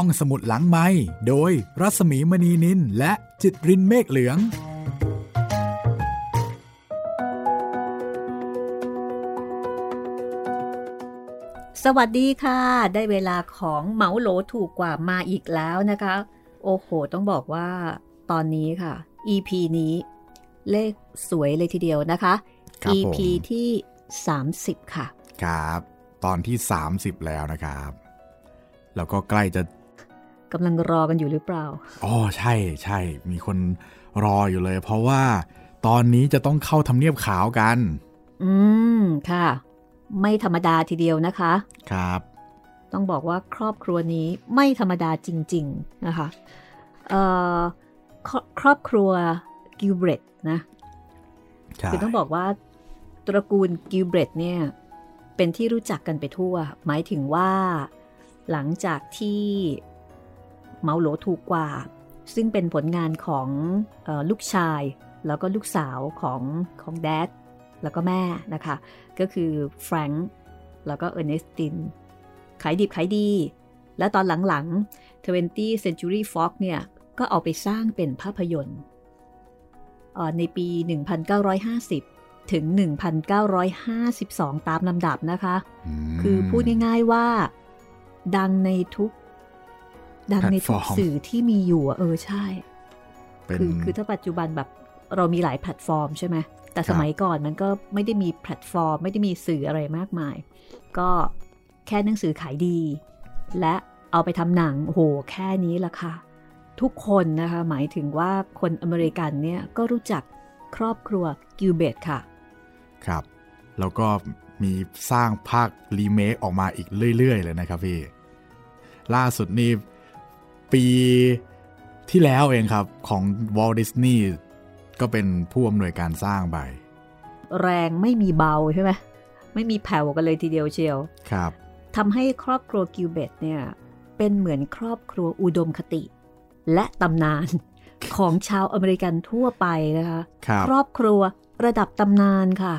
ห้องสมุดหลังไม้โดยรัสมีมณีนินและจิตรินเมฆเหลือง สวัสดีค่ะ ได้เวลาของเหมาโหลถูกกว่ามาอีกแล้วนะคะ โอ้โห ต้องบอกว่าตอนนี้ค่ะ EP นี้ เลขสวยเลยทีเดียวนะคะครับผม EP ที่ 30 ค่ะ ครับ ตอนที่ 30 แล้วนะครับแล้วก็ใกล้จะ กำลังรอกันอยู่หรือเปล่า อ๋อ ใช่ใช่ มีคนรออยู่เลย เพราะว่าตอนนี้จะต้องเข้าทำเนียบขาวกัน อืม ค่ะ ไม่ธรรมดาทีเดียวนะคะ ครับ ต้องบอกว่าครอบครัวนี้ไม่ธรรมดาจริง ๆ นะคะ เอ่อ ครครอบครัวกิลเบรตนะใช่คือต้องบอกว่าตระกูลกิลเบรธเนี่ย เป็นที่รู้จักกันไปทั่ว หมายถึงว่าหลังจากที่ เหมาโหลถูกกว่า ซึ่งเป็นผลงานของเออลูกชาย แล้วก็ลูกสาวของของ dad แล้วก็แม่นะคะ ก็คือแฟรงค์แล้วก็เออร์เนสทีนขายดิบขายดี และตอนหลังๆ 20th Century Fox เนี่ยก็เอาไปสร้างเป็นภาพยนตร์เอ่อในปี 1950 ถึง 1952 ตามลำดับนะคะมคือพูดง่ายๆว่า ดังในทุก ดังในทุกแพลตฟอร์มสื่อที่มีอยู่อะเออใช่เป็นคือคือถ้าปัจจุบันแบบเรามีหลายแพลตฟอร์มใช่ไหมแต่ครับสมัยก่อนมันก็ไม่ได้มีแพลตฟอร์ม ไม่ได้มีสื่ออะไรมากมาย ก็แค่หนังสือขายดี และเอาไปทำหนังโอ้โหแค่นี้ละค่ะ ทุกคนนะคะหมายถึงว่าคนอเมริกันเนี่ยก็รู้จักครอบครัวกิลเบรธค่ะ ครับ แล้วก็มีสร้างภาครีเมคออกมาอีกเรื่อย ๆ เลยนะครับพี่ ล่าสุดนี่ ปีที่แล้วเองครับของ Walt Disney ก็เป็นผู้อำนวยการสร้างไป แรงไม่มีเบาใช่ไหมไม่มีแผ่วกันเลยทีเดียวเชียวครับทำให้ครอบครัวกิลเบตเนี่ยเป็นเหมือนครอบครัวอุดมคติ และตำนานของชาวอเมริกันทั่วไปนะคะครับครอบครัวระดับตำนานค่ะ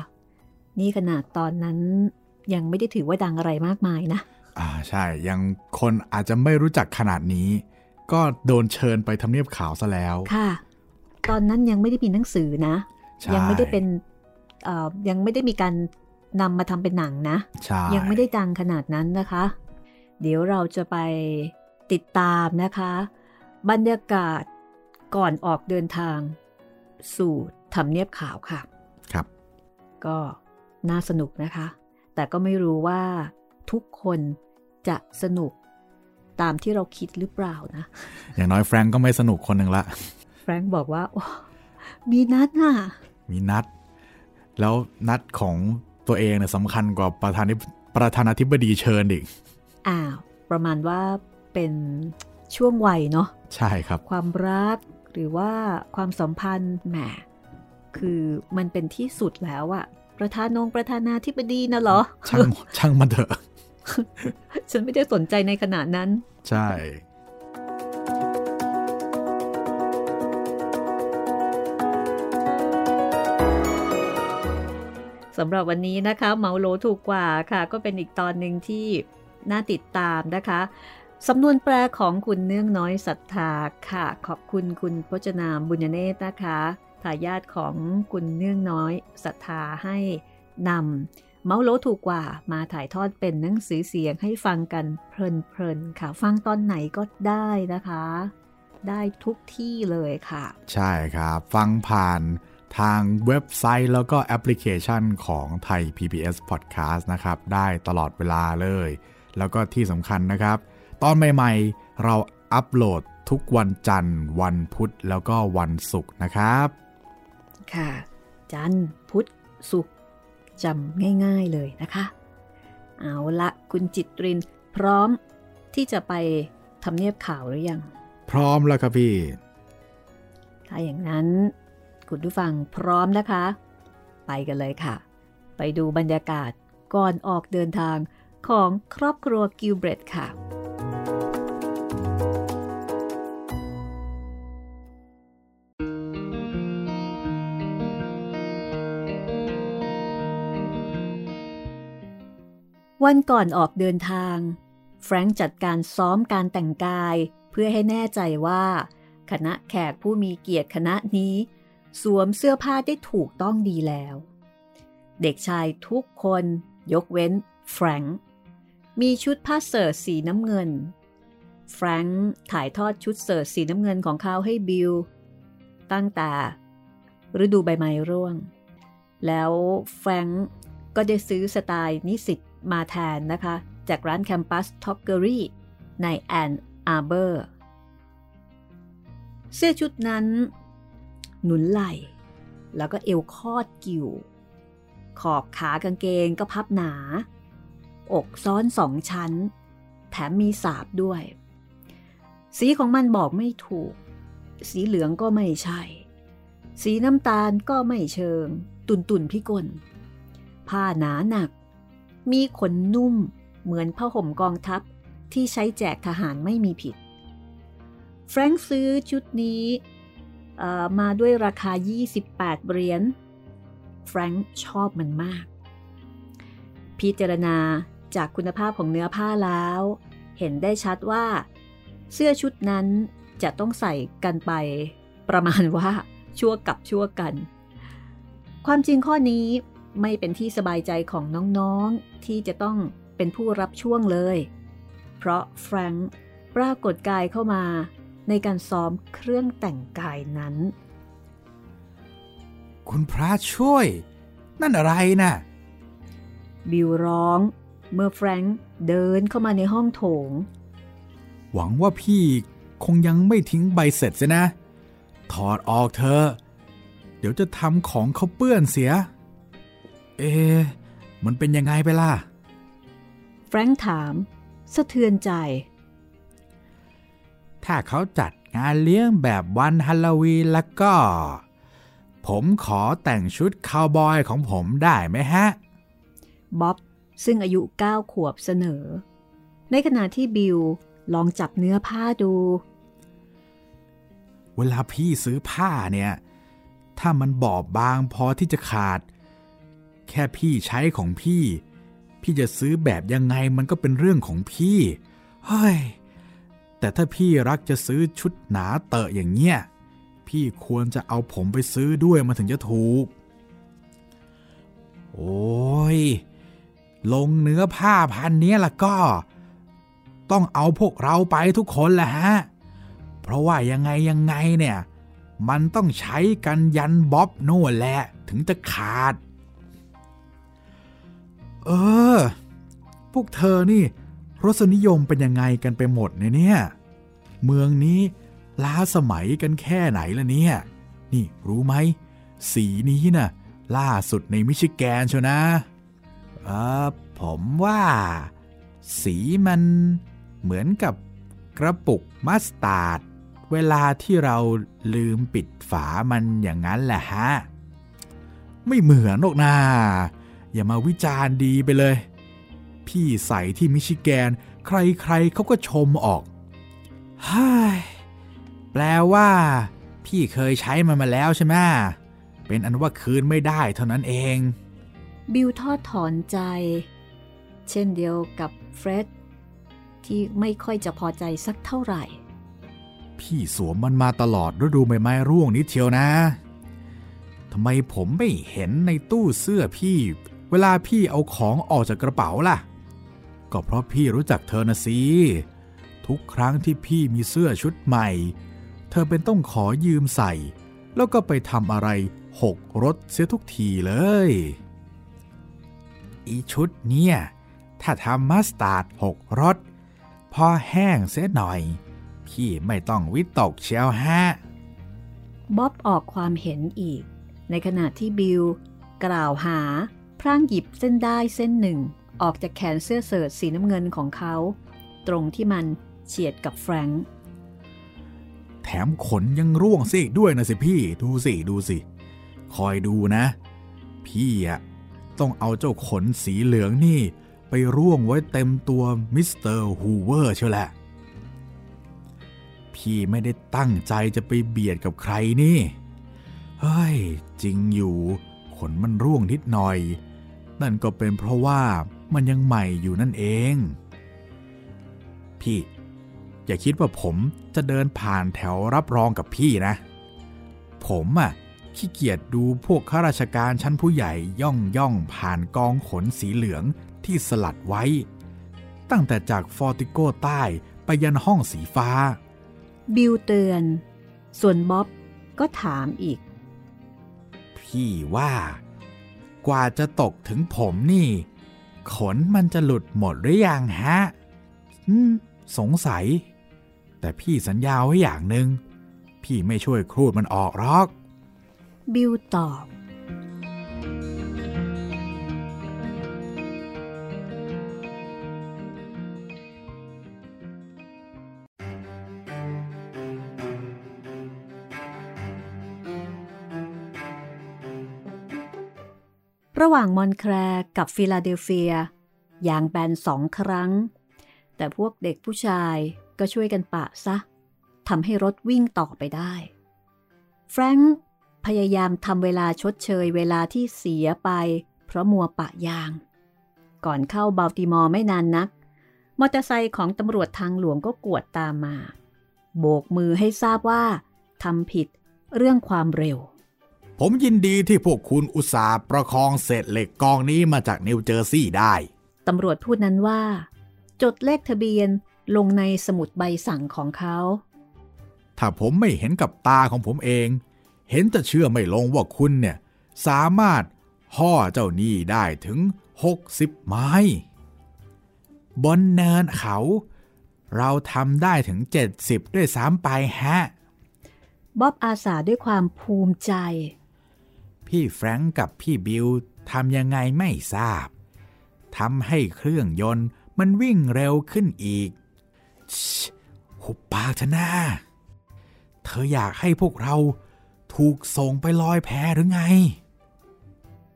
นี่ขนาดตอนนั้นยังไม่ได้ถือว่าดังอะไรมากมายนะ อ่าใช่ยังคนอาจจะไม่รู้จักขนาดนี้ ก็โดนเชิญไปทำเนียบขาวซะแล้ว ค่ะ ตอนนั้นยังไม่ได้มีหนังสือนะใช่ยังไม่ได้เป็นเอ่อยังไม่ได้มีการนำมาทำเป็นหนังนะใช่ยังไม่ได้ดังขนาดนั้นนะคะ เดี๋ยวเราจะไปติดตามนะคะ บรรยากาศก่อนออกเดินทาง สู่ทำเนียบขาวค่ะ ครับ ก็น่าสนุกนะคะ แต่ก็ไม่รู้ว่าทุกคนจะสนุก ตามที่เราคิดหรือเปล่านะ อย่างน้อยแฟรงก์ก็ไม่สนุกคนหนึ่งละ แฟรงค์บอกว่าโอ้มีนัดน่ะ มีนัด แล้วนัดของตัวเองเนี่ยสำคัญกว่าประธานิประธานาธิบดีเชิญอีกอ้าวประมาณว่าเป็นช่วงวัยเนาะ ใช่ครับ ความรักหรือว่าความสัมพันธ์แหม คือมันเป็นที่สุดแล้วอะประธานนงประธานาธิบดีนะเหรอ ช่างช่างมันเถอะ ฉันไม่ได้สนใจในขณะนั้น ใช่ สำหรับวันนี้นะคะ เมาโลถูกกว่าค่ะ ก็เป็นอีกตอนหนึ่งที่น่าติดตามนะคะสำนวนแปลของคุณเนื่องน้อยศรัทธาค่ะ ขอบคุณคุณพจนามบุญญเนตรนะคะทายาทของคุณเนื่องน้อยศรัทธาให้นำ เมาโลถูกกว่ามาถ่ายทอดเป็นหนังสือเสียงให้ฟังกันเพลินๆค่ะ ฟังตอนไหนก็ได้นะคะ ได้ทุกที่เลยค่ะ ใช่ครับ ฟังผ่านทางเว็บไซต์แล้วก็แอปพลิเคชันของไทย PBS Podcast นะครับ ได้ตลอดเวลาเลย แล้วก็ที่สำคัญนะครับ ตอนใหม่ๆ เราอัปโหลดทุกวันจันทร์ วันพุธแล้วก็วันศุกร์นะครับ ค่ะ จันทร์พุธศุกร์ จำง่าย ๆเลยนะคะ เอาละคุณจิตรินพร้อมที่จะไปทำเนียบข่าวหรือยัง พร้อมแล้วครับพี่ ถ้าอย่างนั้น คุณผู้ฟังพร้อมนะคะ ไปกันเลยค่ะ ไปดูบรรยากาศก่อนออกเดินทางของครอบครัวกิลเบรตค่ะ วันก่อนออกเดินทาง แฟรงค์จัดการซ้อมการแต่งกาย เพื่อให้แน่ใจว่า คณะแขกผู้มีเกียรติคณะนี้ สวมเสื้อผ้าได้ถูกต้องดีแล้ว เด็กชายทุกคนยกเว้นแฟรงค์มีชุดผ้าเสิร์สีน้ำเงิน แฟรงค์ถ่ายทอดชุดเสิร์สีน้ำเงินของเขาให้บิล ตั้งแต่ฤดูใบไม้ร่วง แล้วแฟรงค์ก็ได้ซื้อสไตล์นิสิต มาแทนนะคะ จากร้าน Campus Toggery ในแอนอาร์เบอร์เสื้อชุดนั้น หนุนไหล่ แล้วก็เอวคอดกิ่ว ขอบขากางเกงก็พับหนา อกซ้อนสองชั้น แถมมีสาบด้วย สีของมันบอกไม่ถูก สีเหลืองก็ไม่ใช่ สีน้ำตาลก็ไม่เชิง ตุนตุนพิกล ผ้าหนาหนัก มีขนนุ่มเหมือนผ้าห่มกองทัพที่ใช้แจกทหารไม่มีผิด แฟรงค์ซื้อชุดนี้มาด้วยราคา 28 เหรียญ แฟรงค์ชอบมันมาก พิจารณาจากคุณภาพของเนื้อผ้าแล้ว เห็นได้ชัดว่า เสื้อชุดนั้นจะต้องใส่กันไป ประมาณว่าชั่วกับชั่วกัน ความจริงข้อนี้ ไม่เป็นที่สบายใจของน้องๆ ที่จะต้องเป็นผู้รับช่วงเลย เพราะแฟรงค์ปรากฏกายเข้ามาในการซ้อมเครื่องแต่งกายนั้น คุณพระช่วย นั่นอะไรนะ่ะ บิวร้อง เมื่อแฟรงค์เดินเข้ามาในห้องโถง หวังว่าพี่คงยังไม่ทิ้งใบเสร็จสินะ ถอดออกเถอะเดี๋ยวจะทำของเขาเปื้อนเสีย เอ๊มันเป็นยังไงไปล่ะ แฟรงค์ถาม สะเทือนใจ ถ้าเขาจัดงานเลี้ยงแบบวันฮัลโลวีนแล้วก็ ผมขอแต่งชุดคาวบอยของผมได้ไหมฮะ บ๊อบซึ่งอายุ9ขวบเสนอ ในขณะที่บิลลองจับเนื้อผ้าดู เวลาพี่ซื้อผ้าเนี่ย ถ้ามันบอบบางพอที่จะขาด แค่พี่ใช้ของพี่ พี่จะซื้อแบบยังไงมันก็เป็นเรื่องของพี่ เฮ้ย แต่ถ้าพี่รักจะซื้อชุดหนาเตอะอย่างเงี้ย พี่ควรจะเอาผมไปซื้อด้วยมันถึงจะถูก โอ้ย ลงเนื้อผ้าพันนี้ละก็ ต้องเอาพวกเราไปทุกคนแหละฮะ เพราะว่ายังไงยังไงเนี่ย มันต้องใช้กันยันบ๊อบโน่นแหละ ถึงจะขาด เออ พวกเธอนี่ รสนิยมเป็นยังไงกันไปหมดเนี่ย เมืองนี้ล้าสมัยกันแค่ไหนละเนี่ย นี่รู้ไหม สีนี้นะ่ะ ล่าสุดในมิชิแกนเชียวนะเออผมว่า สีมันเหมือนกับกระปุกมัสตาร์ด เวลาที่เราลืมปิดฝามันอย่างนั้นแหละฮะ ไม่เหมือนหรอกนา อย่ามาวิจารณ์ดีไปเลย พี่ใส่ที่มิชิแกน ใครๆเขาก็ชมออกฮ้ยแปลว่า พี่เคยใช้มันมาแล้วใช่ไหมเป็นอันว่าคืนไม่ได้เท่านั้นเอง บิลทอดถอนใจ เช่นเดียวกับเฟร็ดที่ไม่ค่อยจะพอใจสักเท่าไหร่ พี่สวมมันมาตลอดฤดูใบไม้ร่วงนิดเทียวนะทำไมผมไม่เห็นในตู้เสื้อพี่ เวลาพี่เอาของออกจากกระเป๋าล่ะ ก็เพราะพี่รู้จักเธอนะสิทุกครั้งที่พี่มีเสื้อชุดใหม่ เธอเป็นต้องขอยืมใส่ แล้วก็ไปทำอะไรหกรถเสียทุกทีเลย อีชุดเนี่ย ถ้าทำมัสตาร์ดหกรถพอแห้งเสียหน่อย พี่ไม่ต้องวิตกเชียวฮะบ๊อบออกความเห็นอีก ในขณะที่บิลกล่าวหา พลางหยิบเส้นด้ายเส้นหนึ่งออกจากแขนเสื้อเชิ้ตสีน้ำเงินของเขา ตรงที่มันเฉียดกับแฟรงค์แถมขนยังร่วงซะด้วยนะสิพี่ดูสิดูสิ คอยดูนะ พี่อะต้องเอาเจ้าขนสีเหลืองนี่ ไปร่วงไว้เต็มตัวมิสเตอร์ฮูเวอร์เชียวแหละพี่ไม่ได้ตั้งใจจะไปเบียดกับใครนี่ เฮ้ย จริงอยู่ ขนมันร่วงนิดหน่อย นั่นก็เป็นเพราะว่ามันยังใหม่อยู่นั่นเอง พี่ อย่าคิดว่าผมจะเดินผ่านแถวรับรองกับพี่นะ ผมอะขี้เกียจดูพวกข้าราชการชั้นผู้ใหญ่ย่องย่องผ่านกองขนสีเหลืองที่สลัดไว้ ตั้งแต่จากฟอร์ติโกใต้ไปยันห้องสีฟ้า บิวเตือน ส่วนบ๊อบก็ถามอีก พี่ว่า กว่าจะตกถึงผมนี่ ขนมันจะหลุดหมดหรือยังฮะอืมสงสัย แต่พี่สัญญาไว้อย่างหนึ่งพี่ไม่ช่วยครูดมันออกหรอก บิวตอบ ระหว่างมอนแคร์กับฟิลาเดลเฟียยางแบนสองครั้ง แต่พวกเด็กผู้ชายก็ช่วยกันปะซะทำให้รถวิ่งต่อไปได้ แฟรงค์พยายามทำเวลาชดเชยเวลาที่เสียไป เพราะมัวปะยาง ก่อนเข้าบัลติมอร์ไม่นานนัก มอเตอร์ไซค์ของตำรวจทางหลวงก็กวดตามมา โบกมือให้ทราบว่าทำผิดเรื่องความเร็ว ผมยินดีที่พวกคุณอุตส่าห์ประคองเศษเหล็กกองนี้มาจากนิวเจอร์ซีย์ได้ ตำรวจพูดนั้นว่า จดเลขทะเบียนลงในสมุดใบสั่งของเขา ถ้าผมไม่เห็นกับตาของผมเอง เห็นจะเชื่อไม่ลงว่าคุณเนี่ย สามารถห่อเจ้าหนี้ได้ถึง 60 ไม้ บนเนินเขา เราทำได้ถึง 70 ด้วยซ้ำไปฮะ บ๊อบอาสาด้วยความภูมิใจ พี่แฟรงก์กับพี่บิลทำยังไงไม่ทราบทำให้เครื่องยนต์มันวิ่งเร็วขึ้นอีกชหุบปากเถอะนาเธออยากให้พวกเราถูกส่งไปลอยแพหรือไง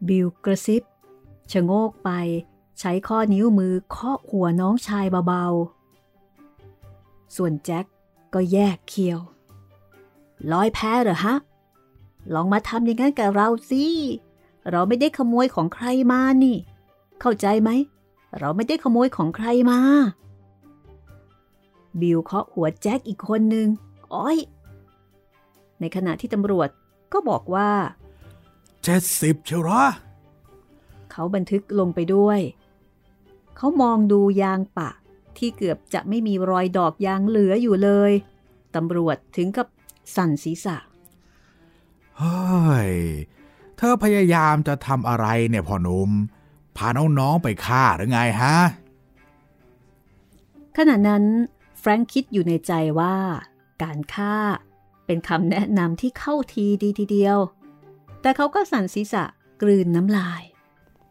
บิลกระซิบชะโงกไปใช้ข้อนิ้วมือเคาะหัวน้องชายเบาๆ ส่วนแจ็คก็แยกเคียว ลอยแพ้เหรอฮะ ลองมาทำอย่างนั้นกับเราสิ เราไม่ได้ขโมยของใครมานี่ เข้าใจไหม เราไม่ได้ขโมยของใครมา บิลเคาะหัวแจ็คอีกคนหนึ่งอ้อย ในขณะที่ตำรวจก็บอกว่าเจ็ดสิบเชียวเหรอ เขาบันทึกลงไปด้วย เขามองดูยางปะที่เกือบจะไม่มีรอยดอกยางเหลืออยู่เลย ตำรวจถึงกับสั่นศีรษะ เฮ้ย เธอพยายามจะทำอะไรเนี่ยพ่อหนุ่ม พาน้องๆไปฆ่าหรือไงฮะ ขณะนั้นแฟรงค์คิดอยู่ในใจว่า การฆ่าเป็นคำแนะนำที่เข้าทีดีทีเดียว แต่เขาก็สั่นศีรษะกลืนน้ำลาย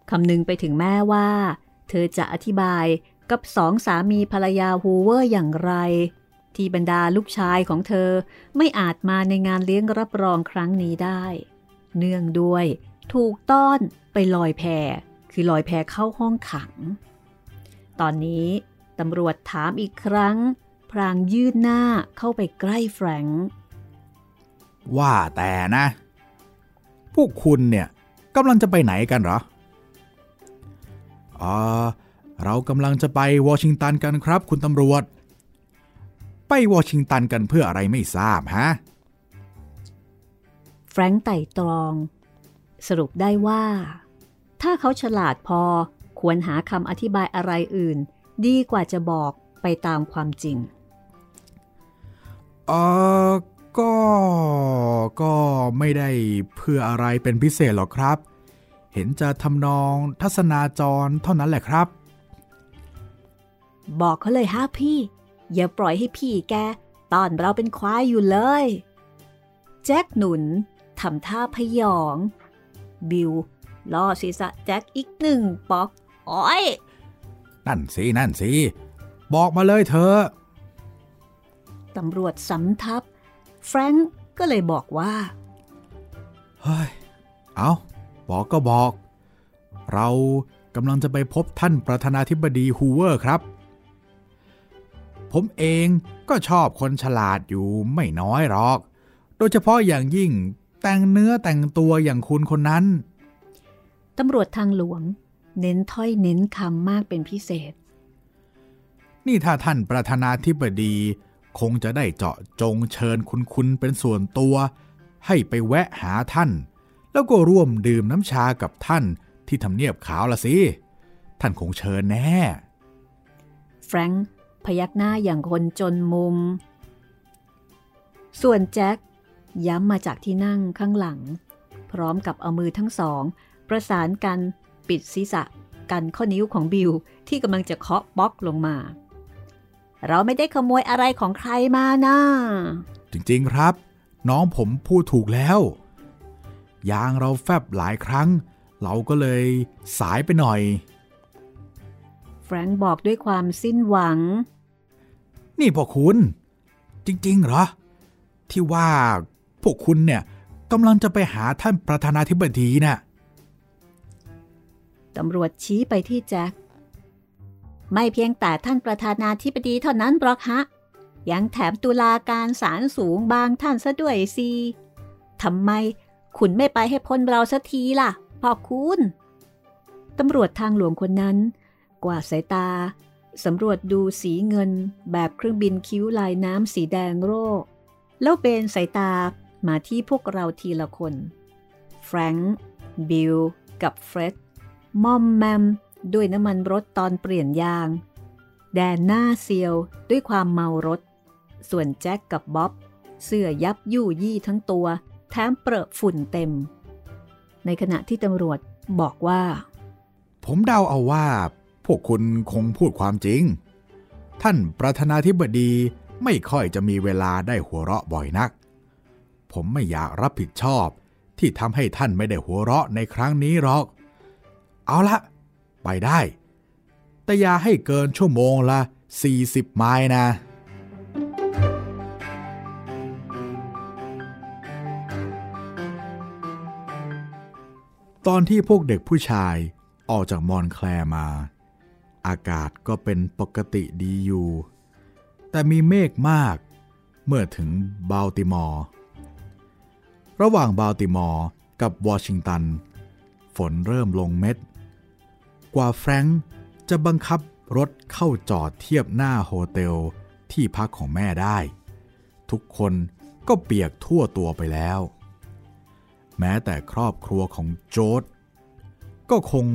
คำนึงไปถึงแม่ว่า เธอจะอธิบายกับสองสามีภรรยาฮูเวอร์อย่างไร ที่บรรดาลูกชายของเธอไม่อาจมาในงานเลี้ยงรับรองครั้งนี้ได้ เนื่องด้วยถูกต้อนไปลอยแพคือลอยแพเข้าห้องขัง ตอนนี้ตำรวจถามอีกครั้ง พรางยืดหน้าเข้าไปใกล้แฟรงค์ว่าแต่นะ พวกคุณเนี่ยกำลังจะไปไหนกันเหรออ่าเรากำลังจะไปวอชิงตันกันครับ คุณตำรวจ ไปวอชิงตันกันเพื่ออะไรไม่ทราบฮะ แฟรงค์ไต่ตรอง สรุปได้ว่า ถ้าเขาฉลาดพอควรหาคำอธิบายอะไรอื่น ดีกว่าจะบอกไปตามความจริง เออก็ ก็ไม่ได้เพื่ออะไรเป็นพิเศษหรอกครับ เห็นจะทำนองทัศนาจรเท่านั้นแหละครับ บอกเขาเลยฮะพี่ อย่าปล่อยให้พี่แกตอนเราเป็นควายอยู่เลย แจ็คหนุนทำท่าพยอง บิลล่อศีรษะแจ็คอีกหนึ่งปอกโอ้ยนั่นสินั่นสิบอกมาเลยเธอะตำรวจสำทับ แฟรงก์ก็เลยบอกว่า เฮ้ย เอาบอกก็บอก เรากำลังจะไปพบท่านประธานาธิบดีฮูเวอร์ครับ ผมเองก็ชอบคนฉลาดอยู่ไม่น้อยหรอก โดยเฉพาะอย่างยิ่งแต่งเนื้อแต่งตัวอย่างคุณคนนั้น ตำรวจทางหลวง เน้นถ้อยเน้นคำมากเป็นพิเศษ นี่ถ้าท่านประธานาธิบดี คงจะได้เจาะจงเชิญคุณคุณเป็นส่วนตัว ให้ไปแวะหาท่าน แล้วก็ร่วมดื่มน้ำชากับท่านที่ทำเนียบขาวละสิ ท่านคงเชิญแน่ แฟรงค์ พยักหน้าอย่างคนจนมุม ส่วนแจ็คย้ำมาจากที่นั่งข้างหลัง พร้อมกับเอามือทั้งสอง ประสานกันปิดศีรษะกันข้อนิ้วของบิลที่กำลังจะเคาะป๊อกลงมา เราไม่ได้ขโมยอะไรของใครมานะจริงๆครับ น้องผมพูดถูกแล้ว ยางเราแฟบหลายครั้ง เราก็เลยสายไปหน่อย ฟรงค์บอกด้วยความสิ้นหวัง นี่พวกคุณ จริง ๆ เหรอ ที่ว่าพวกคุณเนี่ยกำลังจะไปหาท่านประธานาธิบดีน่ะตำรวจชี้ไปที่แจ็ค ไม่เพียงแต่ท่านประธานาธิบดีเท่านั้นหรอกฮะ ยังแถมตุลาการศาลสูงบางท่านซะด้วยสิทำไมคุณไม่ไปให้พ้นเราสักทีล่ะพ่อคุณ ตำรวจทางหลวงคนนั้น กวาดสายตาสำรวจดูสีเงินแบบเครื่องบินคิ้วลายน้ำสีแดงโร่แล้วเบนสายตามาที่พวกเราทีละคน แฟรงค์บิล กับเฟร็ดมอมแมม ด้วยน้ำมันรถตอนเปลี่ยนยาง แดนหน้าเซียวด้วยความเมารถ ส่วนแจ็คกับบ๊อบ เสื้อยับยู่ยี่ทั้งตัว แถมเปรอะฝุ่นเต็ม ในขณะที่ตำรวจบอกว่า ผมเดาเอาว่า วกคุณคงพูดความจริง ท่านประธานาธิบดีไม่ค่อยจะมีเวลาได้หัวเราะบ่อยนัก ผมไม่อยากรับผิดชอบที่ทำให้ท่านไม่ได้หัวเราะในครั้งนี้หรอก เอาละ ไปได้ แต่อย่าให้เกินชั่วโมงละ 40 ไมล์นะตอนที่พวกเด็กผู้ชายออกจากมอนแคลร์มา อากาศก็เป็นปกติดีอยู่ แต่มีเมฆมากเมื่อถึงบาลติมอร์ ระหว่างบาลติมอร์กับวอชิงตัน ฝนเริ่มลงเม็ด กว่าแฟรงค์จะบังคับรถเข้าจอดเทียบหน้า hotel ที่พักของแม่ได้ ทุกคนก็เปียกทั่วตัวไปแล้ว แม้แต่ครอบครัวของโจดก็คง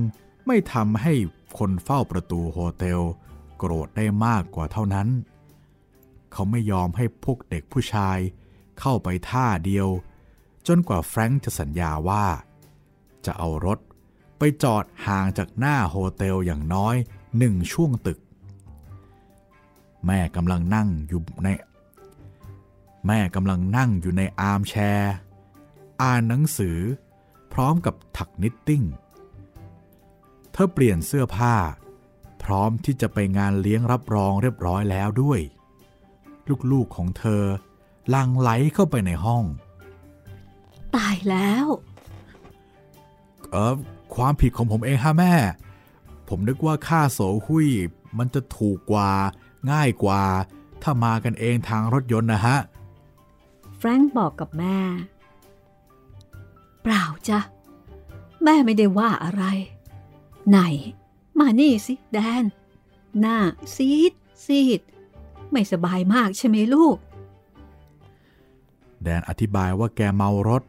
ไม่ทำให้คนเฝ้าประตู hotel โกรธได้มากกว่าเท่านั้น เขาไม่ยอมให้พวกเด็กผู้ชายเข้าไปท่าเดียว จนกว่าแฟรงค์จะสัญญาว่า จะเอารถไปจอดห่างจากหน้า hotel อย่างน้อยหนึ่งช่วงตึก แม่กำลังนั่งอยู่ใน แม่กำลังนั่งอยู่ใน armchair อ่านหนังสือพร้อมกับถัก knitting เธอเปลี่ยนเสื้อผ้า พร้อมที่จะไปงานเลี้ยงรับรองเรียบร้อยแล้วด้วย ลูกๆของเธอลังไหลเข้าไปในห้อง ตายแล้วเออความผิดของผมเองฮะแม่ ผมนึกว่าค่าโสหุยมันจะถูกกว่า ง่ายกว่า ถ้ามากันเองทางรถยนต์นะฮะ แฟรงค์บอกกับแม่ เปล่าจ้ะ แม่ไม่ได้ว่าอะไร ไหน มานี่สิแดน หน้าซีดซีด ไม่สบายมากใช่ไหมลูก แดนอธิบายว่าแกเมารถ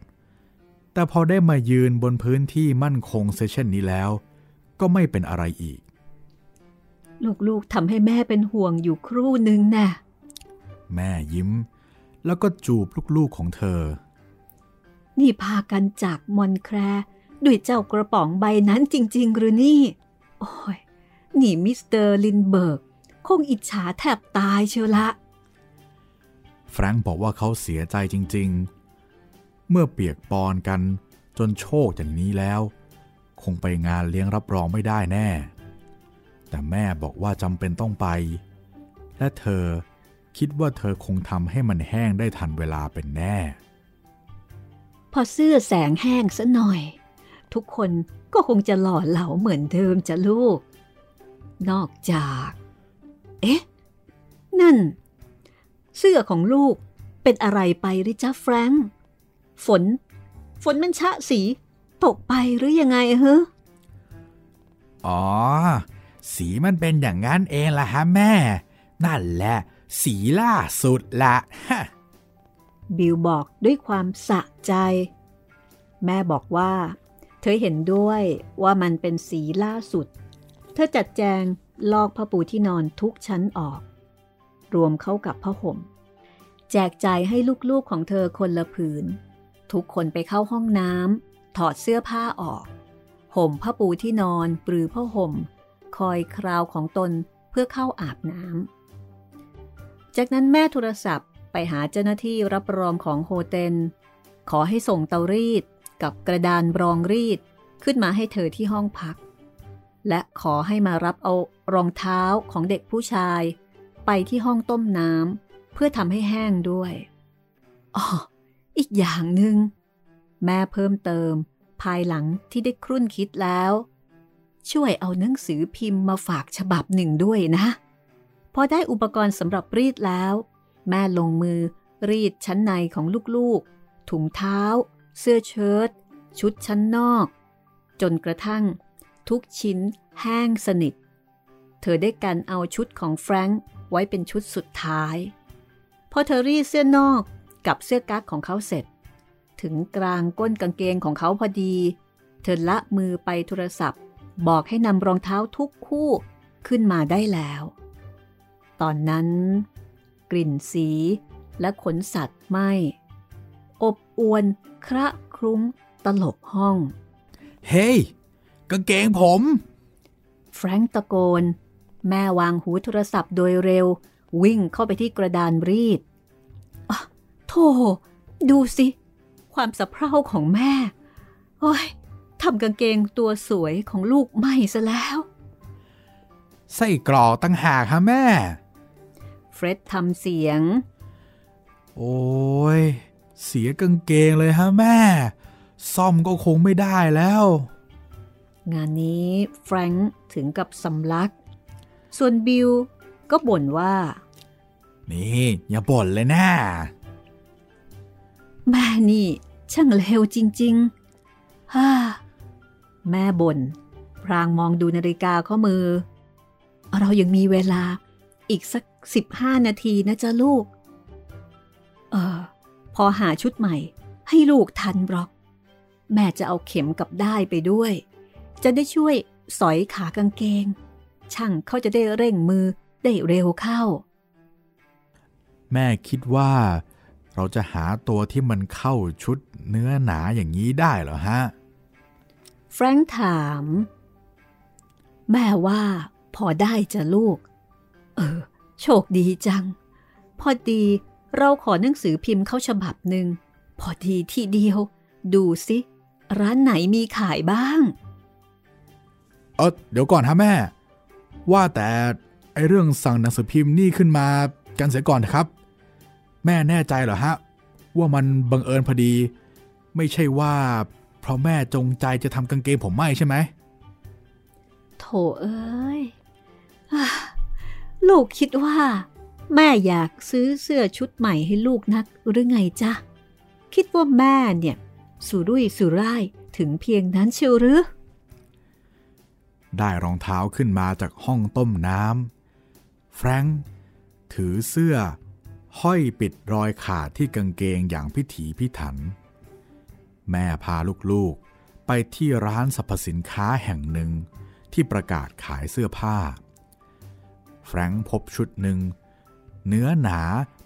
แต่พอได้มายืนบนพื้นที่มั่นคงเสียเช่นนี้แล้ว ก็ไม่เป็นอะไรอีก ลูกๆทำให้แม่เป็นห่วงอยู่ครู่หนึ่งน่ะ แม่ยิ้ม แล้วก็จูบลูกๆของเธอ นี่พากันจากมอนแคร์ ด้วยเจ้ากระป๋องใบนั้นจริง ๆ หรือนี่ โอ้ย นี่มิสเตอร์ลินเบิร์ก คงอิจฉาแทบตายเชียวละ แฟรงค์บอกว่าเขาเสียใจจริง ๆ เมื่อเปียกปอนกันจนโชกอย่างนี้แล้ว คงไปงานเลี้ยงรับรองไม่ได้แน่ แต่แม่บอกว่าจำเป็นต้องไป และเธอคิดว่าเธอคงทำให้มันแห้งได้ทันเวลาเป็นแน่ พอเสื้อแสงแห้งซะหน่อย ทุกคนก็คงจะหล่อเหลาเหมือนเดิมจะลูก นอกจาก เอ๊ะ นั่น เสื้อของลูกเป็นอะไรไปหรือจ้าแฟรงค์ฝน ฝนมันชะสี ตกไปหรือยังไงเฮ้อ๋อ สีมันเป็นอย่างนั้นเองล่ะฮะแม่ นั่นแหละ สีล่าสุดละฮะบิลบอกด้วยความสะใจ แม่บอกว่า เธอเห็นด้วยว่ามันเป็นสีล่าสุด เธอจัดแจงลอกผ้าปูที่นอนทุกชั้นออก รวมเข้ากับผ้าห่ม แจกใจให้ลูกๆของเธอคนละผืน ทุกคนไปเข้าห้องน้ำถอดเสื้อผ้าออก ห่มผ้าปูที่นอนปรือผ้าห่ม คอยคราวของตนเพื่อเข้าอาบน้ำ จากนั้นแม่โทรศัพท์ไปหาเจ้าหน้าที่รับรองของโฮเทลขอให้ส่งเตารีด กับกระดานรองรีดขึ้นมาให้เธอที่ห้องพัก และขอให้มารับเอารองเท้าของเด็กผู้ชาย ไปที่ห้องต้มน้ำเพื่อทำให้แห้งด้วยอ๋ออีกอย่างหนึ่งแม่เพิ่มเติม ภายหลังที่ได้ครุ่นคิดแล้ว ช่วยเอาหนังสือพิมพ์มาฝากฉบับหนึ่งด้วยนะ พอได้อุปกรณ์สำหรับรีดแล้ว แม่ลงมือรีดชั้นในของลูกๆ ถุงเท้า เสื้อเชิ้ตชุดชั้นนอก จนกระทั่ง ทุกชิ้นแห้งสนิท เธอได้กันเอาชุดของแฟรงค์ไว้เป็นชุดสุดท้าย พอเธอรีดเสื้อนอกกับเสื้อกั๊กของเขาเสร็จ ถึงกลางก้นกางเกงของเขาพอดี เธอละมือไปโทรศัพท์ บอกให้นำรองเท้าทุกคู่ขึ้นมาได้แล้ว ตอนนั้น กลิ่นสีและขนสัตว์ไหม อบอวนคระครุ้งตลบห้อง เฮ้ยกางเกงผม แฟรงค์ตะโกน แม่วางหูโทรศัพท์โดยเร็ว วิ่งเข้าไปที่กระดานรีดโธ่ดูสิ ความสะเพร่าของแม่ โอ้ยทำกางเกงตัวสวยของลูกไม่ซะแล้วไส้กรอกตั้งหากฮะแม่ เฟร็ดทำเสียง โอ้ย เสียกางเกงเลยฮะแม่ ซ่อมก็คงไม่ได้แล้ว งานนี้แฟรงค์ถึงกับสำลัก ส่วนบิลก็บ่นว่า นี่อย่าบ่นเลยนะ แม่นี่ช่างเลวจริงๆฮ่าแม่บน่น พรางมองดูนาฬิกาข้อมือ เรายังมีเวลาอีกสักสิบห้านาทีนะจ๊ะลูกเออ พอหาชุดใหม่ ให้ลูกทันบล็อก แม่จะเอาเข็มกับได้ไปด้วย จะได้ช่วยสอยขากางเกง ช่างเขาจะได้เร่งมือได้เร็วเข้า แม่คิดว่า เราจะหาตัวที่มันเข้าชุดเนื้อหนาอย่างนี้ได้เหรอฮะ แฟรงค์ถาม แม่ว่าพอได้จะลูก เออ โชคดีจัง พอดี เราขอหนังสือพิมพ์เข้าฉบับหนึ่งพอดีที่เดียว ดูสิ ร้านไหนมีขายบ้าง เออเดี๋ยวก่อนฮะแม่ ว่าแต่ไอเรื่องสั่งหนังสือพิมพ์นี่ขึ้นมากันเสียก่อนครับ แม่แน่ใจเหรอฮะ ว่ามันบังเอิญพอดี ไม่ใช่ว่า เพราะแม่จงใจจะทำกางเกงผมไหมใช่ไหมโถเอ้ยลูกคิดว่า แม่อยากซื้อเสื้อชุดใหม่ให้ลูกนักหรือไงจ๊ะ คิดว่าแม่เนี่ย สุรุ่ยสุร่ายถึงเพียงนั้นเชียวหรือ ได้รองเท้าขึ้นมาจากห้องต้มน้ำแฟรงค์ถือเสื้อ ห้อยปิดรอยขาดที่กางเกงอย่างพิถีพิถัน แม่พาลูกๆ ไปที่ร้านสรรพสินค้าแห่งหนึ่งที่ประกาศขายเสื้อผ้า แฟรงค์พบชุดหนึ่ง เนื้อหนา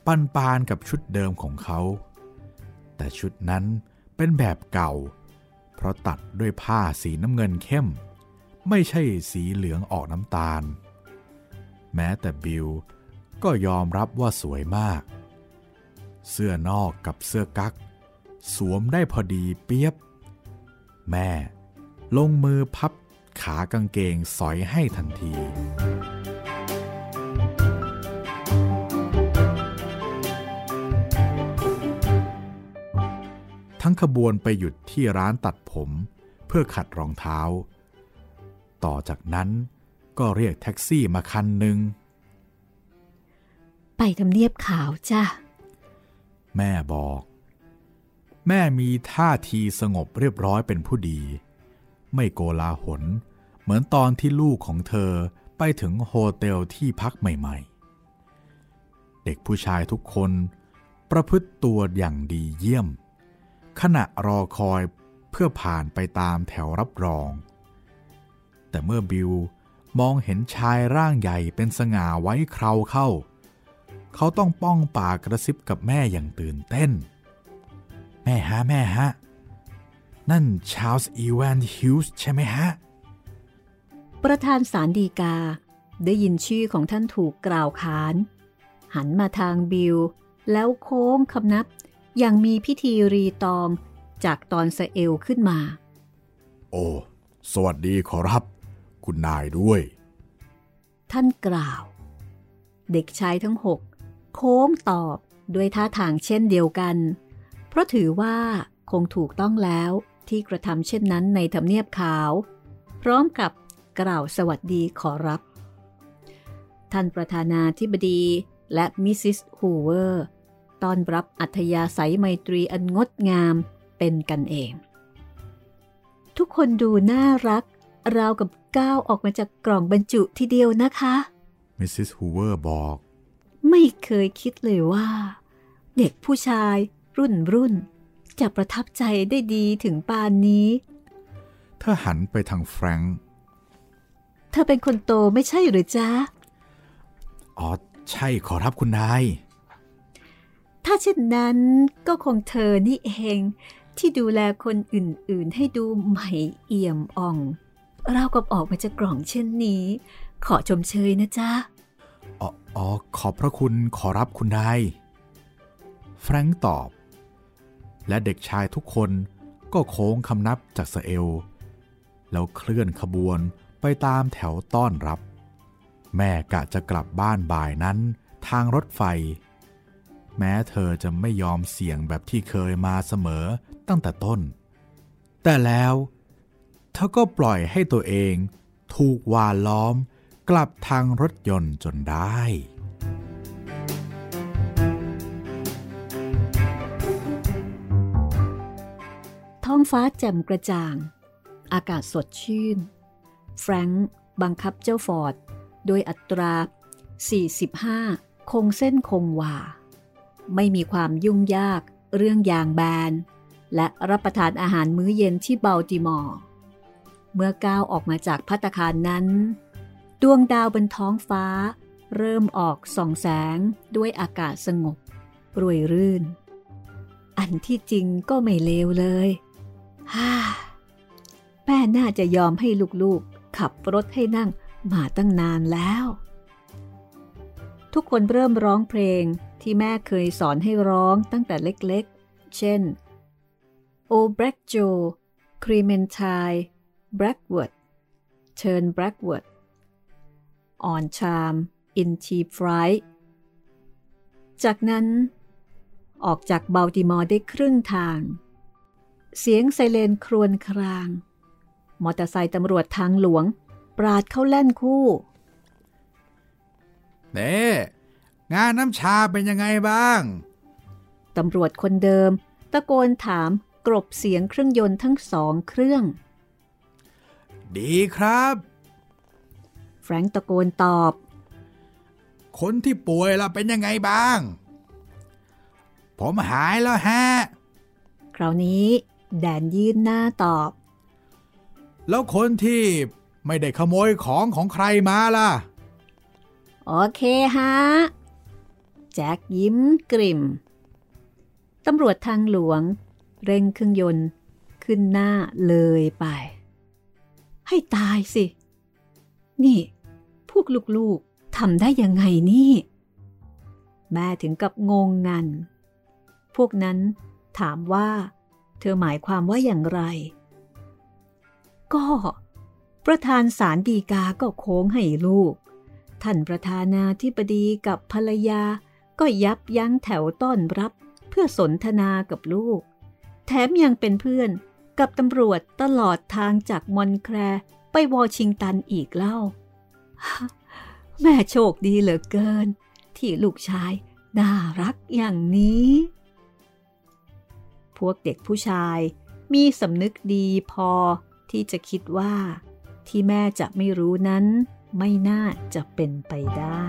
ปันปานกับชุดเดิมของเขา แต่ชุดนั้นเป็นแบบเก่า เพราะตัดด้วยผ้าสีน้ำเงินเข้ม ไม่ใช่สีเหลืองออกน้ำตาล แม้แต่บิลก็ยอมรับว่าสวยมาก เสื้อนอกกับเสื้อกั๊กสวมได้พอดีเปียบ แม่ลงมือพับขากางเกงสอยให้ทันที ทั้งขบวนไปหยุดที่ร้านตัดผมเพื่อขัดรองเท้า ต่อจากนั้นก็เรียกแท็กซี่มาคันหนึ่ง ไปทำเนียบขาวจ้ะ แม่บอก แม่มีท่าทีสงบเรียบร้อยเป็นผู้ดี ไม่โกลาหล เหมือนตอนที่ลูกของเธอไปถึงโฮเทลที่พักใหม่เด็กผู้ชายทุกคนประพฤติตัวอย่างดีเยี่ยม ขณะรอคอยเพื่อผ่านไปตามแถวรับรอง แต่เมื่อบิลมองเห็นชายร่างใหญ่เป็นสง่าไว้คราวเข้า เขาต้องป้องปากกระซิบกับแม่อย่างตื่นเต้น แม่ฮะแม่ฮะ นั่นชาร์ลส์อีแวนฮิวส์ใช่ไหมฮะ ประธานศาลฎีกาได้ยินชื่อของท่านถูกกล่าวขาน หันมาทางบิลแล้วโค้งคำนับ อย่างมีพิธีรีตองจากตอนสะเอวขึ้นมา โอ้ สวัสดีขอรับ คุณนายด้วย ท่านกล่าว เด็กชายทั้งหกโค้งตอบด้วยท่าทางเช่นเดียวกัน เพราะถือว่าคงถูกต้องแล้วที่กระทำเช่นนั้นในทำเนียบขาว พร้อมกับกล่าวสวัสดีขอรับ ท่านประธานาธิบดีและมิสซิสฮูเวอร์ ต้อนรับอัธยาศัยไมตรีอันงดงามเป็นกันเอง ทุกคนดูน่ารัก ราวกับก้าวออกมาจากกล่องบรรจุทีเดียวนะคะมิสซิสฮูเวอร์บอก ไม่เคยคิดเลยว่า เด็กผู้ชายรุ่นรุ่น จะประทับใจได้ดีถึงปานนี้เธอหันไปทางแฟรงค์เธอเป็นคนโตไม่ใช่หรือจ๊ะ อ๋อ ใช่ขอรับคุณนาย ถ้าเช่นนั้นก็คงเธอนี่เองที่ดูแลคนอื่นๆ ให้ดูใหม่เอี่ยมอ่อง เรากับออกมาจากกล่องเช่นนี้ ขอชมเชยนะจ๊ะ อ๋อออขอบพระคุณขอรับคุณนาย แฟรงค์ตอบ และเด็กชายทุกคนก็โค้งคำนับจากสเอล แล้วเคลื่อนขบวนไปตามแถวต้อนรับ แม่กะจะกลับบ้านบ่ายนั้นทางรถไฟ แม้เธอจะไม่ยอมเสี่ยงแบบที่เคยมาเสมอตั้งแต่ต้น แต่แล้วเธอก็ปล่อยให้ตัวเองถูกวานล้อมกลับทางรถยนต์จนได้ท้องฟ้าแจ่มกระจ่าง อากาศสดชื่น แฟรงค์บังคับเจ้าฟอร์ด โดยอัตรา 45 คงเส้นคงวา ไม่มีความยุ่งยากเรื่องยางแบน และรับประทานอาหารมื้อเย็นที่เบลติมอร์ เมื่อก้าวออกมาจากพัตคารนั้น ดวงดาวบนท้องฟ้า เริ่มออกส่องแสงด้วยอากาศสงบรวยรื่น อันที่จริงก็ไม่เลวเลยฮ่าแม่น่าจะยอมให้ลูกๆ ขับรถให้นั่งมาตั้งนานแล้ว ทุกคนเริ่มร้องเพลงที่แม่เคยสอนให้ร้องตั้งแต่เล็กๆ เช่น O Black Joe Clementine Blackwood Turn Blackwood On Charm In Cheap Fright จากนั้น ออกจากเบลติมอร์ได้ครึ่งทาง เสียงไซเรนครวญคราง มอเตอร์ไซค์ตำรวจทางหลวง ปราดเข้าแล่นคู่ เน่งานน้ำชาเป็นยังไงบ้าง ตำรวจคนเดิม ตะโกนถามกรบเสียงเครื่องยนต์ทั้งสองเครื่อง ดีครับ แฟรงค์ตะโกนตอบ คนที่ป่วยล่ะเป็นยังไงบ้าง ผมหายแล้วฮะ คราวนี้แดนยื่นหน้าตอบ แล้วคนที่ไม่ได้ขโมยของของใครมาล่ะ โอเคฮะ แจ็คยิ้มกริมตำรวจทางหลวง เร่งเครื่องยนต์ขึ้นหน้าเลยไป ให้ตายสิ นี่ พวกลูกๆทำได้ยังไงนี่ แม่ถึงกับงงงัน พวกนั้นถามว่า เธอหมายความว่าอย่างไร ก็ ประธานสารดีกาก็โค้งให้ลูก ท่านประธานาธิบดีกับภรรยาก็ยับยั้งแถวต้อนรับเพื่อสนทนากับลูก แถมยังเป็นเพื่อนกับตำรวจตลอดทางจากมอนแครไปวอชิงตันอีกเล่า แม่โชคดีเหลือเกิน ที่ลูกชายน่ารักอย่างนี้ พวกเด็กผู้ชายมีสำนึกดีพอที่จะคิดว่า ที่แม่จะไม่รู้นั้น ไม่น่าจะเป็นไปได้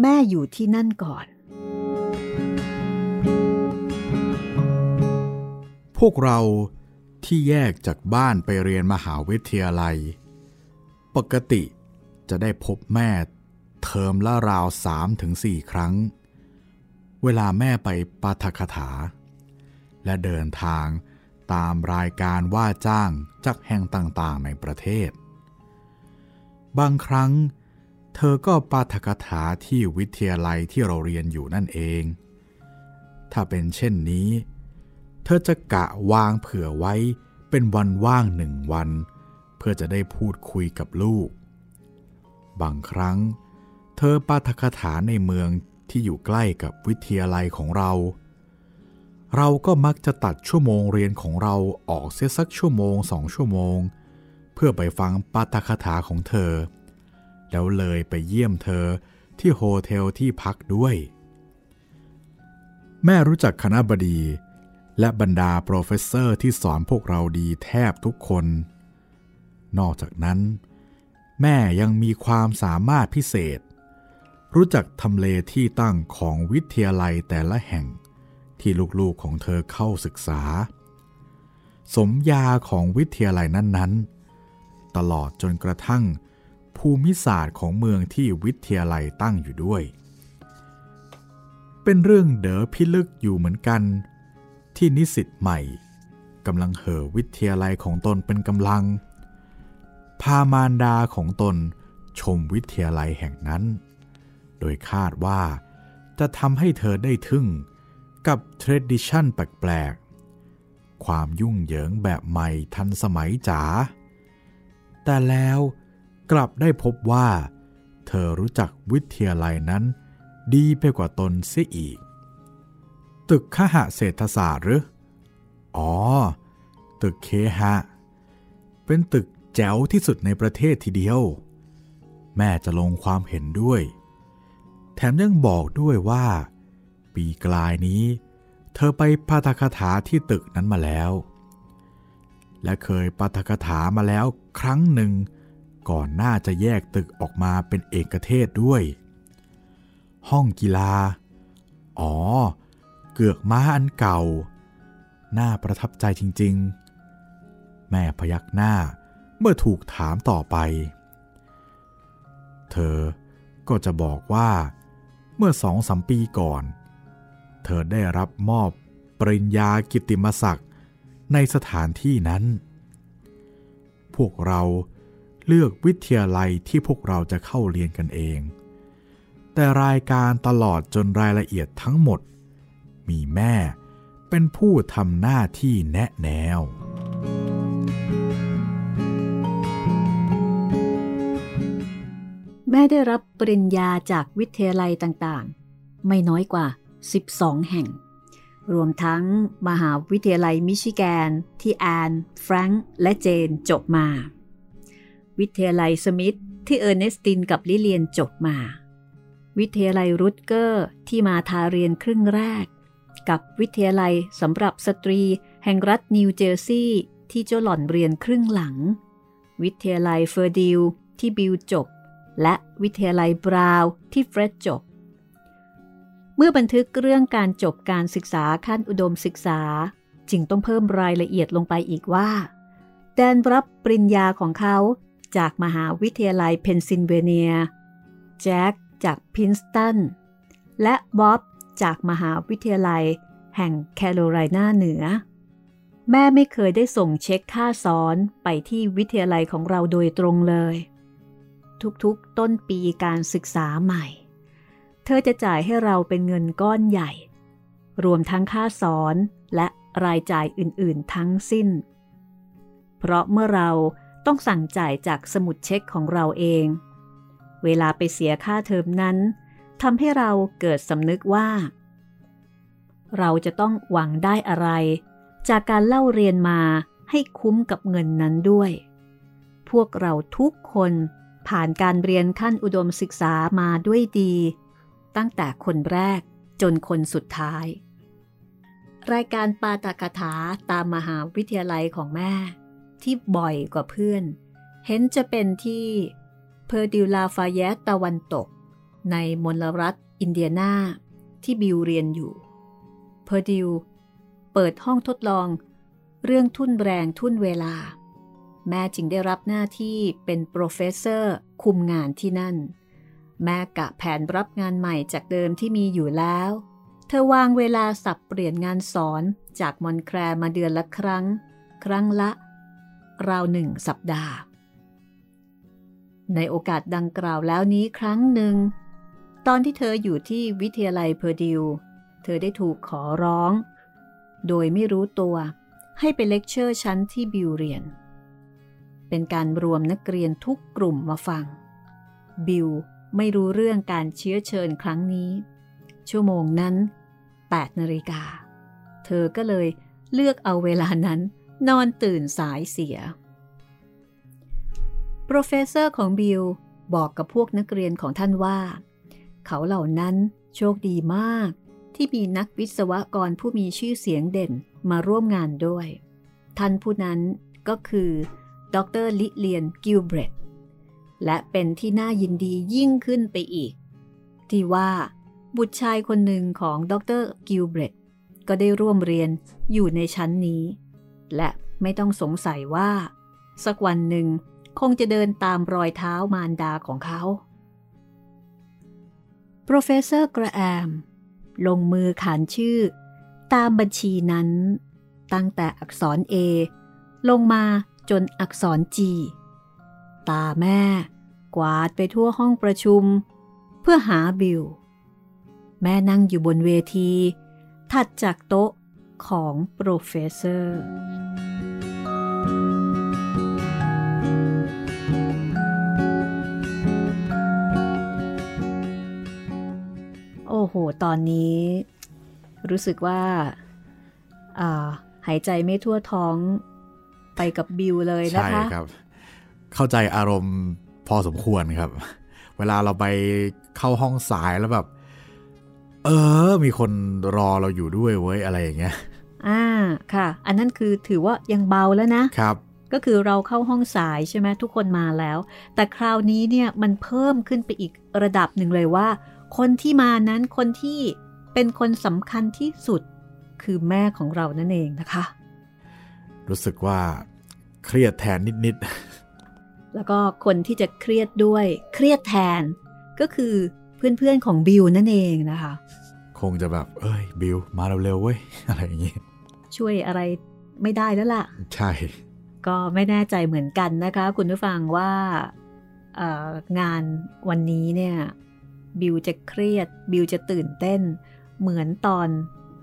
แม่อยู่ที่นั่นก่อน พวกเราที่แยกจากบ้านไปเรียนมหาวิทยาลัย ปกติจะได้พบแม่เทอมละราวสามถึงสี่ครั้ง เวลาแม่ไปปาฐกถา และเดินทางตามรายการว่าจ้างจากแห่งต่างๆในประเทศ บางครั้ง เธอก็ปาฐกถาที่วิทยาลัยที่เราเรียนอยู่นั่นเอง ถ้าเป็นเช่นนี้ เธอจะกะวางเผื่อไว้เป็นวันว่างหนึ่งวัน พื่อจะได้พูดคุยกับลูก บางครั้ง เธอปาฐกถาในเมืองที่อยู่ใกล้กับวิทยาลัยของเรา เราก็มักจะตัดชั่วโมงเรียนของเราออกเสียสักชั่วโมงสองชั่วโมง เพื่อไปฟังปาฐกถาของเธอ แล้วเลยไปเยี่ยมเธอที่ hotel ที่พักด้วย แม่รู้จักคณบดีและบรรดา professor ที่สอนพวกเราดีแทบทุกคน นอกจากนั้น แม่ยังมีความสามารถพิเศษ รู้จักทำเลที่ตั้งของวิทยาลัยแต่ละแห่งที่ลูกๆของเธอเข้าศึกษา สมยาของวิทยาลัยนั้นๆ ตลอดจนกระทั่งภูมิศาสตร์ของเมืองที่วิทยาลัยตั้งอยู่ด้วย เป็นเรื่องเด๋อพิลึกอยู่เหมือนกัน ที่นิสิตใหม่กำลังเห่อวิทยาลัยของตนเป็นกำลัง พามารดาของตนชมวิทยาลัยแห่งนั้น โดยคาดว่าจะทำให้เธอได้ทึ่งกับเทรดิชันแปลกๆ ความยุ่งเหยิงแบบใหม่ทันสมัยจ๋า แต่แล้วกลับได้พบว่า เธอรู้จักวิทยาลัยนั้น ดีไปกว่าตนเสียอีก ตึกคหะเศรษฐศาสตร์หรือ อ๋อ ตึกเคหะ เป็นตึก แจ๋วที่สุดในประเทศทีเดียว แม่จะลงความเห็นด้วย แถมยังบอกด้วยว่า ปีกลายนี้ เธอไปปาฐกถาที่ตึกนั้นมาแล้ว และเคยปาฐกถามาแล้วครั้งหนึ่ง ก่อนหน้าจะแยกตึกออกมาเป็นเอกเทศด้วย ห้องกีฬา อ๋อ เกือกม้าอันเก่า น่าประทับใจจริง ๆ แม่พยักหน้า เมื่อถูกถามต่อไป เธอก็จะบอกว่าเมื่อสองสามปีก่อน เธอได้รับมอบปริญญากิตติมศักดิ์ในสถานที่นั้น พวกเราเลือกวิทยาลัยที่พวกเราจะเข้าเรียนกันเอง แต่รายการตลอดจนรายละเอียดทั้งหมด มีแม่เป็นผู้ทำหน้าที่แนะแนว แม่ได้รับปริญญาจากวิทยาลัยต่างๆ ไม่น้อยกว่า 12 แห่ง รวมทั้งมหาวิทยาลัยมิชิแกน ที่แอน แฟรงค์ และเจนจบมา วิทยาลัยสมิธที่เออร์เนสตินกับลิเลียนจบมา วิทยาลัยรุตเกอร์ที่มาทาเรียนครึ่งแรก กับวิทยาลัยสำหรับสตรี แห่งรัฐนิวเจอร์ซีย์ที่เจ้าหล่อนเรียนครึ่งหลัง วิทยาลัยเพอร์ดิวที่บิลจบ และวิทยาลัยบราวน์ที่เฟร็ดจบ เมื่อบันทึกเรื่องการจบการศึกษาขั้นอุดมศึกษา จึงต้องเพิ่มรายละเอียดลงไปอีกว่าแดนรับปริญญาของเขาจากมหาวิทยาลัยเพนซิลเวเนีย แจ็คจากพินสตัน และบ๊อบจากมหาวิทยาลัยแห่งแคโรไลนาเหนือ แม่ไม่เคยได้ส่งเช็คค่าสอนไปที่วิทยาลัยของเราโดยตรงเลย ทุกๆ ต้นปีการศึกษาใหม่ เธอจะจ่ายให้เราเป็นเงินก้อนใหญ่ รวมทั้งค่าสอนและรายจ่ายอื่นๆ ทั้งสิ้น เพราะเมื่อเราต้องสั่งจ่ายจากสมุดเช็คของเราเอง เวลาไปเสียค่าเทอมนั้นทำให้เราเกิดสำนึกว่า เราจะต้องหวังได้อะไร จากการเล่าเรียนมาให้คุ้มกับเงินนั้นด้วย พวกเราทุกคน ผ่านการเรียนขั้นอุดมศึกษามาด้วยดี ตั้งแต่คนแรกจนคนสุดท้าย รายการปาตากถาตามมหาวิทยาลัยของแม่ ที่บ่อยกว่าเพื่อน เห็นจะเป็นที่เพอร์ดิวลาฟาแยตตะวันตก ในมลรัฐอินเดียนาที่บิลเรียนอยู่ เพอร์ดิวเปิดห้องทดลอง เรื่องทุ่นแรงทุ่นเวลา แม่จึงได้รับหน้าที่เป็น professor คุมงานที่นั่น แม่กะแผนรับงานใหม่จากเดิมที่มีอยู่แล้ว เธอวางเวลาสับเปลี่ยนงานสอนจากมอนแครมาเดือนละครั้ง ครั้งละ ราวหนึ่งสัปดาห์ ในโอกาสดังกล่าวแล้วนี้ครั้งหนึ่ง ตอนที่เธออยู่ที่วิทยาลัยเพอร์ดิว เธอได้ถูกขอร้อง โดยไม่รู้ตัวให้ไปเลคเชอร์ชั้นที่บิลเรียน เป็นการรวมนักเรียนทุกกลุ่มมาฟัง บิลไม่รู้เรื่องการเชื้อเชิญครั้งนี้ ชั่วโมงนั้น 8นาฬิกา เธอก็เลยเลือกเอาเวลานั้นนอนตื่นสายเสีย professor ของบิลบอกกับพวกนักเรียนของท่านว่า เขาเหล่านั้นโชคดีมากที่มีนักวิศวกรผู้มีชื่อเสียงเด่นมาร่วมงานด้วย ท่านผู้นั้นก็คือ ดรลิเลียนกิลเบรตและเป็นที่น่ายินดียิ่งขึ้นไปอีก ที่ว่าบุตรชายคนหนึ่งของดรกิลเบรตก็ได้ร่วมเรียนอยู่ในชั้นนี้ และไม่ต้องสงสัยว่า สักวันหนึ่งคงจะเดินตามรอยเท้ามารดาของเขา professor กระแอม ลงมือขานชื่อ ตามบัญชีนั้น ตั้งแต่อักษร A ลงมา จนอักษร G ตาแม่ กวาดไปทั่วห้องประชุม เพื่อหาบิลแม่นั่งอยู่บนเวที ถัดจากโต๊ะของ professor โอ้โห ตอนนี้ รู้สึกว่า หายใจไม่ทั่วท้อง ไปกับบิวเลยนะคะ ใช่ครับ เข้าใจอารมณ์พอสมควรครับ เวลาเราไปเข้าห้องสายแล้วแบบ เออ มีคนรอเราอยู่ด้วยเว้ยอะไรอย่างเงี้ย อ่า ค่ะ อันนั้นคือถือว่ายังเบาแล้วนะ ครับ ก็คือเราเข้าห้องสายใช่ไหมทุกคนมาแล้ว แต่คราวนี้เนี่ยมันเพิ่มขึ้นไปอีกระดับหนึ่งเลยว่า คนที่มานั้นคนที่เป็นคนสำคัญที่สุดคือแม่ของเรานั่นเองนะคะ รู้สึกว่าเครียดแทนนิดๆ แล้วก็คนที่จะเครียดด้วยเครียดแทน ก็คือเพื่อนๆของบิวนั่นเองนะคะ คงจะแบบ เอ้ยบิวมาเร็วๆเว้ยอะไรอย่างงี้ ช่วยอะไรไม่ได้แล้วล่ะ ใช่ ก็ไม่แน่ใจเหมือนกันนะคะ คุณผู้ฟังว่างานวันนี้เนี่ยบิวจะเครียด บิวจะตื่นเต้น เหมือนตอน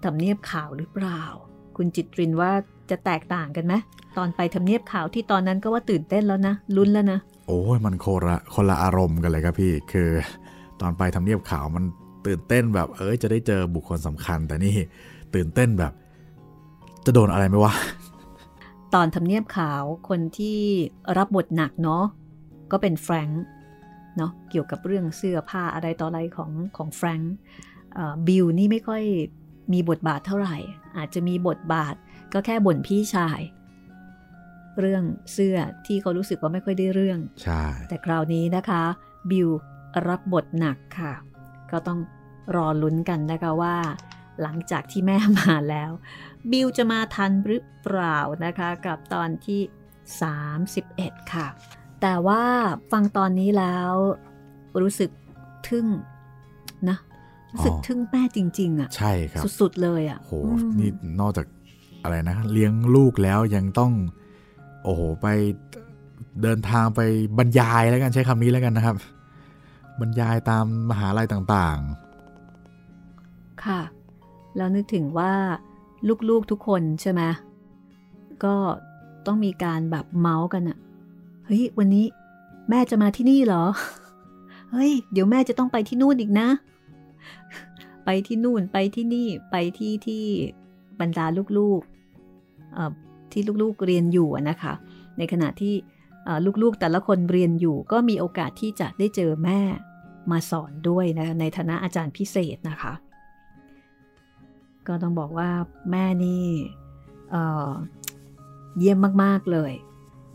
ทำเนียบข่าวหรือเปล่า คุณจิตรินว่าจะแตกต่างกันไหมตอนไปทำเนียบข่าวที่ตอนนั้นก็ว่าตื่นเต้นแล้วนะลุ้นแล้วนะ โอ้ยมันโคละคนละอารมณ์กันเลยครับพี่คือ ตอนไปทำเนียบข่าวมันตื่นเต้นแบบเอ้ยจะได้เจอบุคคลสำคัญ แต่นี่ตื่นเต้นแบบ จะโดนอะไรไหมวะตอนทำเนียบข่าวคนที่รับบทหนักเนาะก็เป็นแฟรงค์เนาะเกี่ยวกับเรื่องเสื้อผ้าอะไรต่ออะไรของของแฟรงค์บิลนี่ไม่ค่อยมีบทบาทเท่าไหร่ อาจจะมีบทบาท ก็แค่บ่นพี่ชาย เรื่องเสื้อที่เขารู้สึกว่าไม่ค่อยได้เรื่อง ใช่ แต่คราวนี้นะคะ บิลรับบทหนักค่ะ ก็ต้องรอลุ้นกันนะคะว่า หลังจากที่แม่มาแล้ว บิลจะมาทันหรือเปล่านะคะ กับตอนที่ 31 ค่ะ แต่ว่าฟังตอนนี้แล้วรู้สึกทึ่งนะรู้สึกทึ่งแม่จริง ๆอะ ใช่ครับ สุด ๆ เลยอะโหนี่นอกจาก อะไรนะเลี้ยงลูกแล้วยังต้องโอ้โหไปเดินทางไปบรรยายแล้วกันใช้คำนี้แล้วกันนะครับ บรรยายตามมหาลัยต่างๆ ค่ะ แล้วนึกถึงว่าลูกๆทุกคนใช่ไหมก็ต้องมีการแบบเมาส์กันอะเฮ้ยวันนี้แม่จะมาที่นี่เหรอ เฮ้ย เดี๋ยวแม่จะต้องไปที่นู่นอีกนะ ไปที่นู่นไปที่นี่ไปที่ที่บรรดาลูกๆ ที่ลูกๆเรียนอยู่นะคะ ในขณะที่ลูกๆแต่ละคนเรียนอยู่ก็มีโอกาสที่จะได้เจอแม่มาสอนด้วยนะในฐานะอาจารย์พิเศษนะคะ ก็ต้องบอกว่าแม่นี่เเยี่ยมมากๆเลย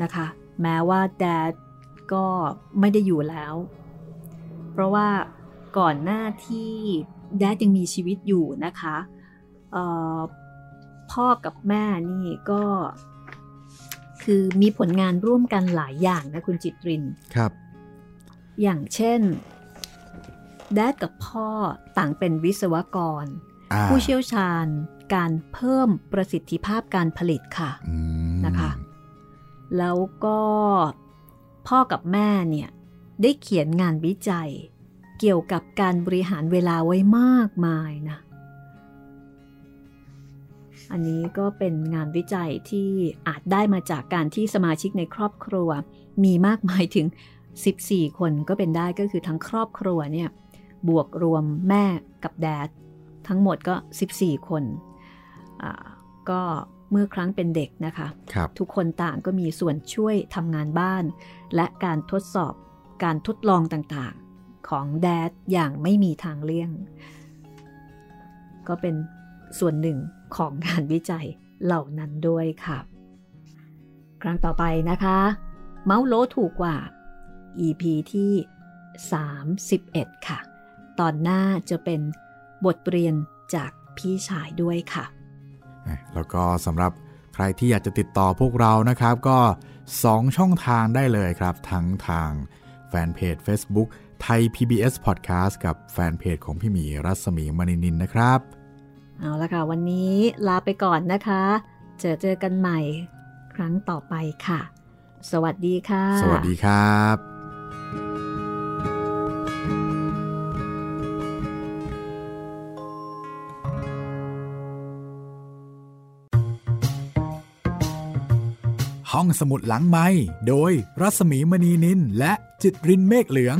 นะคะ แม้ว่าแดดก็ไม่ได้อยู่แล้ว เพราะว่าก่อนหน้าที่แดดยังมีชีวิตอยู่นะคะ พ่อกับแม่นี่ก็คือมีผลงานร่วมกันหลายอย่างนะคุณจิตรินครับ อย่างเช่นแดดกับพ่อต่างเป็นวิศวกร ผู้เชี่ยวชาญการเพิ่มประสิทธิภาพการผลิตค่ะนะคะ แล้วก็พ่อกับแม่เนี่ยได้เขียนงานวิจัย เกี่ยวกับการบริหารเวลาไว้มากมายนะ อันนี้ก็เป็นงานวิจัยที่อาจได้มาจากการที่สมาชิกในครอบครัว มีมากมายถึง 14 คนก็เป็นได้ก็คือทั้งครอบครัวเนี่ยบวกรวมแม่กับแดดทั้งหมดก็ 14 คนก็เมื่อครั้งเป็นเด็กนะคะคทุกคนต่างก็มีส่วนช่วยทำงานบ้าน และการทดสอบการทดลองต่างๆของแดดอย่างไม่มีทางเลี่ยง ก็เป็น ส่วนหนึ่งของงานวิจัยเหล่านั้นด้วยค่ะ ครั้งต่อไปนะคะ เมาส์โลถูกกว่า EP ที่ 31 ค่ะ ตอนหน้าจะเป็นบทเรียนจากพี่ชายด้วยค่ะ แล้วก็สำหรับใครที่อยากจะติดต่อพวกเรานะครับ ก็ 2 ช่องทางได้เลยครับ ทั้งทางแฟนเพจ Facebook ไทย PBS Podcast กับแฟนเพจของพี่หมีรัศมีมณีนินนะครับ เอาละค่ะ วันนี้ลาไปก่อนนะคะ เจอเจอกันใหม่ครั้งต่อไปค่ะ สวัสดีค่ะ สวัสดีครับห้องสมุดหลังไม้โดยรัสมีมณีนินและจิตรินเมฆเหลือง